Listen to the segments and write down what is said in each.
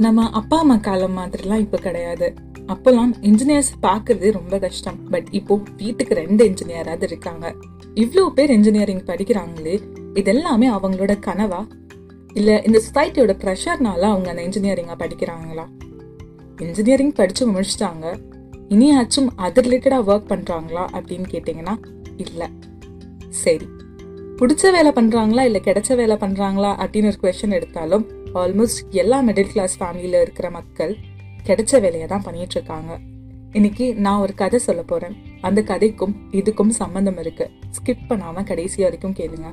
நம்ம அப்பா அம்மா காலம் மாதிரிலாம் இப்போ கிடையாது. அப்போலாம் இன்ஜினியர்ஸ் பார்க்கறது ரொம்ப கஷ்டம். பட் இப்போ வீட்டுக்கு ரெண்டு இன்ஜினியராவது இருக்காங்க. இவ்வளோ பேர் இன்ஜினியரிங் படிக்கிறாங்களே இதெல்லாமே அவங்களோட கனவா? இல்லை இந்த சொசைட்டியோட ப்ரெஷர்னால அவங்க அந்த இன்ஜினியரிங்கை படிக்கிறாங்களா? இன்ஜினியரிங் படித்து முடிச்சிட்டாங்க. இனியாச்சும் அது ரிலேட்டடாக ஒர்க் பண்ணுறாங்களா அப்படின்னு கேட்டிங்கன்னா இல்லை. சரி. பிடிச்ச வேலை பண்ணுறாங்களா இல்லை கிடைச்ச வேலை பண்ணுறாங்களா அப்படின்னு ஒரு கொஷின் எடுத்தாலும் ஆல்மோஸ்ட் எல்லா மிடில் கிளாஸ் ஃபேமிலியில் இருக்கிற மக்கள் கிடைச்ச வேலையை தான் பண்ணிட்டு இருக்காங்க. இன்னைக்கு நான் ஒரு கதை சொல்ல போகிறேன் அந்த கதைக்கும் இதுக்கும் சம்மந்தம் இருக்கு. ஸ்கிப் பண்ணாமல் கடைசி வரைக்கும் கேளுங்க.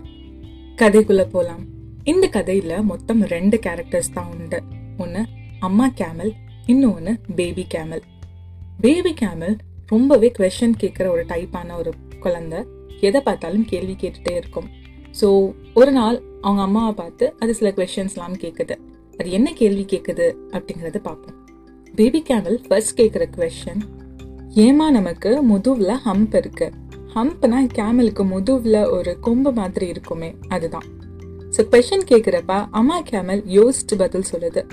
கதைக்குள்ளே போகலாம் இந்த கதையில் மொத்தம் ரெண்டு கேரக்டர்ஸ் தான் உண்டு. ஒன்று அம்மா கேமல் இன்னொன்று பேபி கேமல். பேபி கேமல் ரொம்பவே கொஷன் கேட்குற ஒரு டைப்பான ஒரு குழந்தை. எதை பார்த்தாலும் கேள்வி கேட்டுட்டே இருக்கும். ஸோ ஒரு நாள் அவங்க அம்மாவை பார்த்து அது சில கொஷின்ஸ்லாம் கேட்குது அது என்ன கேள்வி கேட்குது அப்படிங்கறத பார்ப்போம். பேபி கேமல் ஃபர்ஸ்ட் கேட்குற கொஷன் ஏமா நமக்கு முதுவில் ஹம்ப் இருக்கு? ஹம்ப்னா கேமலுக்கு முதுவில் ஒரு கொம்பு மாதிரி இருக்குமே அதுதான். ஸோ கொஷன் கேட்குறப்ப அம்மா கேமல் யோசிச்சு பதில் சொல்லுது.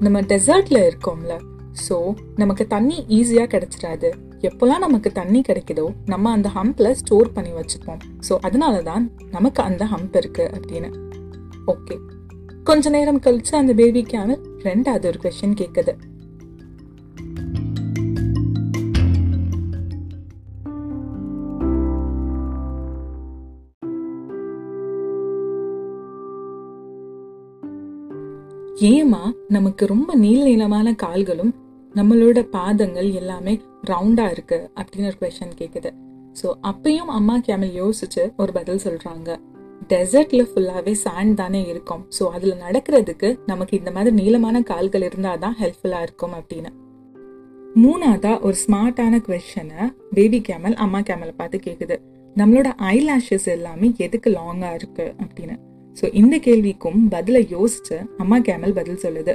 நம்ம டெசர்ட்ல இருக்கோம்ல ஸோ நமக்கு தண்ணி ஈஸியாக கிடைச்சிடாது. எப்போல்லாம் நமக்கு தண்ணி கிடைக்குதோ நம்ம அந்த ஹம்ப்ல ஸ்டோர் பண்ணி வச்சுப்போம். ஸோ அதனால தான் நமக்கு அந்த ஹம்ப் இருக்குது அப்படின்னு. ஓகே கொஞ்ச நேரம் கழித்து அந்த பேபி கேமல் ரெண்டாவது ஒரு கொஷின் கேட்குது ஏமா நமக்கு ரொம்ப நீள நீளமான கால்களும் நம்மளோட பாதங்கள் எல்லாமே ரவுண்டா இருக்கு அப்படின்னு ஒரு கொஷன் கேக்குது. ஸோ அப்பயும் அம்மா கேமல் யோசிச்சு ஒரு பதில் சொல்றாங்க. டெசர்ட்ல ஃபுல்லாவே சாண்ட் தானே இருக்கும். ஸோ அதுல நடக்கிறதுக்கு நமக்கு இந்த மாதிரி நீளமான கால்கள் இருந்தாதான் ஹெல்ப்ஃபுல்லா இருக்கும் அப்படின்னு. மூணாவதா ஒரு ஸ்மார்ட்டான கொஷனை பேபி கேமல் அம்மா கேமலை பார்த்து கேக்குது. நம்மளோட ஐ லாஷஸ் எல்லாமே எதுக்கு லாங்கா இருக்கு அப்படின்னு. ஸோ இந்த கேள்விக்கும் பதிலை யோசிச்சு அம்மா கேமல் பதில் சொல்லுது.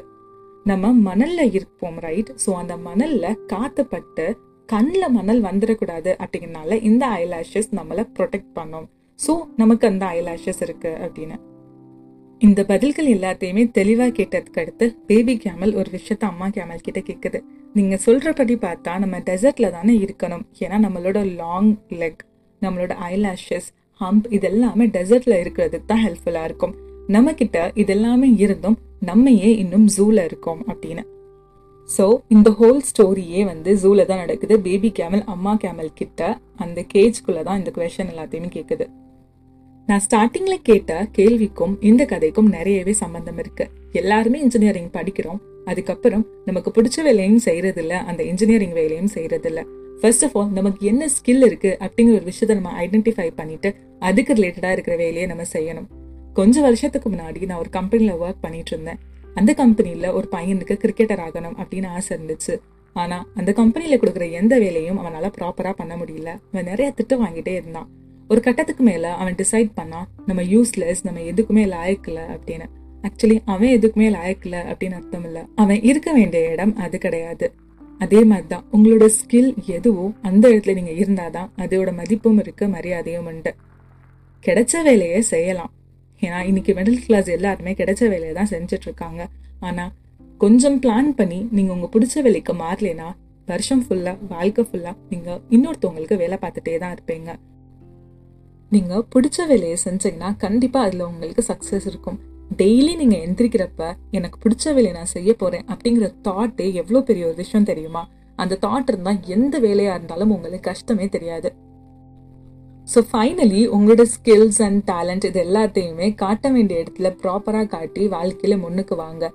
நம்ம மணல்ல இருப்போம் ரைட் ஸோ அந்த மணல்ல காத்தப்பட்டு கண்ணில் மணல் வந்துடக்கூடாது அப்படிங்கனால இந்த ஐலாஷஸ் நம்மளை ப்ரொடெக்ட் பண்ணோம். ஸோ நமக்கு அந்த ஐலாஷஸ் இருக்கு அப்படின்னு. இந்த பதில்கள் எல்லாத்தையுமே தெளிவாக கேட்டதுக்கு அடுத்து பேபி கேமல் ஒரு விஷயத்த அம்மா கேமல் கிட்ட கேட்குது நீங்கள் சொல்கிறபடி பார்த்தா நம்ம டெசர்ட்ல தானே இருக்கணும். ஏன்னா நம்மளோட லாங் லெக் நம்மளோட ஐலாஷஸ் ஹம்ப் இதெல்லாமே டெசர்ட்ல இருக்கிறதுக்கு தான் ஹெல்ப்ஃபுல்லா இருக்கும். நம்ம கிட்ட இதெல்லாமே இருந்தும் நம்மையே இன்னும் ஜூல இருக்கோம் அப்படின்னு. ஸோ இந்த ஹோல் ஸ்டோரியே வந்து ஜூல தான் நடக்குது. பேபி கேமல் அம்மா கேமல் கிட்ட அந்த கேஜ்குள்ள தான் இந்த கொஷன் எல்லாத்தையுமே கேட்குது நான் ஸ்டார்டிங்ல கேட்ட கேள்விக்கும் இந்த கதைக்கும் நிறையவே சம்பந்தம் இருக்கு. எல்லாருமே இன்ஜினியரிங் படிக்கிறோம். அதுக்கப்புறம் நமக்கு பிடிச்ச வேலையும் செய்யறதில்ல. அந்த இன்ஜினியரிங் வேலையும் செய்யறது ஃபர்ஸ்ட் ஆஃப் ஆல் நமக்கு என்ன ஸ்கில் இருக்குது அப்படிங்கிற ஒரு விஷயத்த நம்ம ஐடென்டிஃபை பண்ணிவிட்டு அதுக்கு ரிலேட்டடாக இருக்கிற வேலையை நம்ம செய்யணும். கொஞ்சம் வருஷத்துக்கு முன்னாடி நான் ஒரு கம்பெனியில் ஒர்க் பண்ணிட்டு இருந்தேன். அந்த கம்பெனியில் ஒரு பையனுக்கு கிரிக்கெட்டர் ஆகணும் அப்படின்னு ஆசை இருந்துச்சு. ஆனால் அந்த கம்பெனியில் கொடுக்குற எந்த வேலையும் அவனால் ப்ராப்பராக பண்ண முடியல. அவன் நிறைய திட்டம் வாங்கிட்டே இருந்தான். ஒரு கட்டத்துக்கு மேலே அவன் டிசைட் பண்ணான் நம்ம யூஸ்லெஸ் நம்ம எதுக்குமே லாயக்கல அப்படின்னு. ஆக்சுவலி அவன் எதுக்குமே லாயக்கல அப்படின்னு அர்த்தம் இல்லை. அவன் இருக்க வேண்டிய இடம் அது கிடையாது. அதே மாதிரி தான் உங்களோட ஸ்கில் எதுவோ அந்த இடத்துல நீங்கள் இருந்தால் தான் அதோட மதிப்பும் இருக்குது மரியாதையும் உண்டு. கிடைச்ச வேலையை செய்யலாம். ஏன்னா இன்னைக்கு மிடில் கிளாஸ் எல்லாருமே கிடைச்ச வேலையை தான் செஞ்சுட்டு இருக்காங்க. ஆனால் கொஞ்சம் பிளான் பண்ணி நீங்கள் உங்கள் பிடிச்ச வேலைக்கு மாறலைன்னா வருஷம் ஃபுல்லாக வாழ்க்கை ஃபுல்லாக நீங்கள் இன்னொருத்தவங்களுக்கு வேலை பார்த்துட்டே தான் இருப்பீங்க. நீங்கள் பிடிச்ச வேலையை செஞ்சீங்கன்னா கண்டிப்பாக அதில் உங்களுக்கு சக்ஸஸ் இருக்கும். டெய்லி நீங்க எந்திரிக்கிறப்ப எனக்கு பிடிச்ச வேலையை நான் செய்ய போறேன் அப்படிங்கிற தாட்டே எவ்வளவு பெரிய ஒரு விஷயம் தெரியுமா? அந்த தாட் இருந்தா எந்த வேலையா இருந்தாலும் உங்களுக்கு கஷ்டமே தெரியாது. ஸோ ஃபைனலி உங்களோட ஸ்கில்ஸ் அண்ட் டேலண்ட் இது எல்லாத்தையுமே காட்ட வேண்டிய இடத்துல ப்ராப்பராக காட்டி வாழ்க்கையில் முன்னுக்கு வாங்க.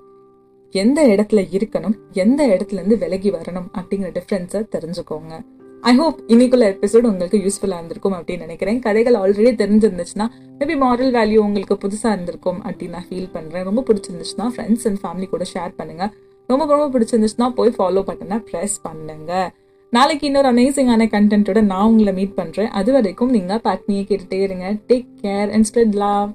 எந்த இடத்துல இருக்கணும் எந்த இடத்துல இருந்து விலகி வரணும் அப்படிங்கிற டிஃப்ரென்ஸை தெரிஞ்சுக்கோங்க. ஐ ஹோப் இன்னைக்குள்ள எபிசோட் உங்களுக்கு யூஸ்ஃபுல்லாக இருந்திருக்கும் அப்படின்னு நினைக்கிறேன். கதைகள் ஆல்ரெடி தெரிஞ்சிருந்துச்சுன்னா மேபி மாரல் வேல்யூ உங்களுக்கு புதுசாக இருந்திருக்கும் அப்படின்னு நான் ஃபீல் பண்ணுறேன் ரொம்ப பிடிச்சிருந்துச்சுன்னா ஃப்ரெண்ட்ஸ் அண்ட் ஃபேமிலி கூட ஷேர் பண்ணுங்கள் ரொம்ப ரொம்ப பிடிச்சிருந்துச்சுன்னா போய் ஃபாலோ பட்டனை ப்ரெஸ் பண்ணுங்க. நாளைக்கு இன்னொரு அமேசிங்கான கண்டென்ட்டோட நான் உங்களை மீட் பண்ணுறேன் அது வரைக்கும் நீங்கள் பாட்னியை கேட்டுட்டே இருங்க. Take care and spread love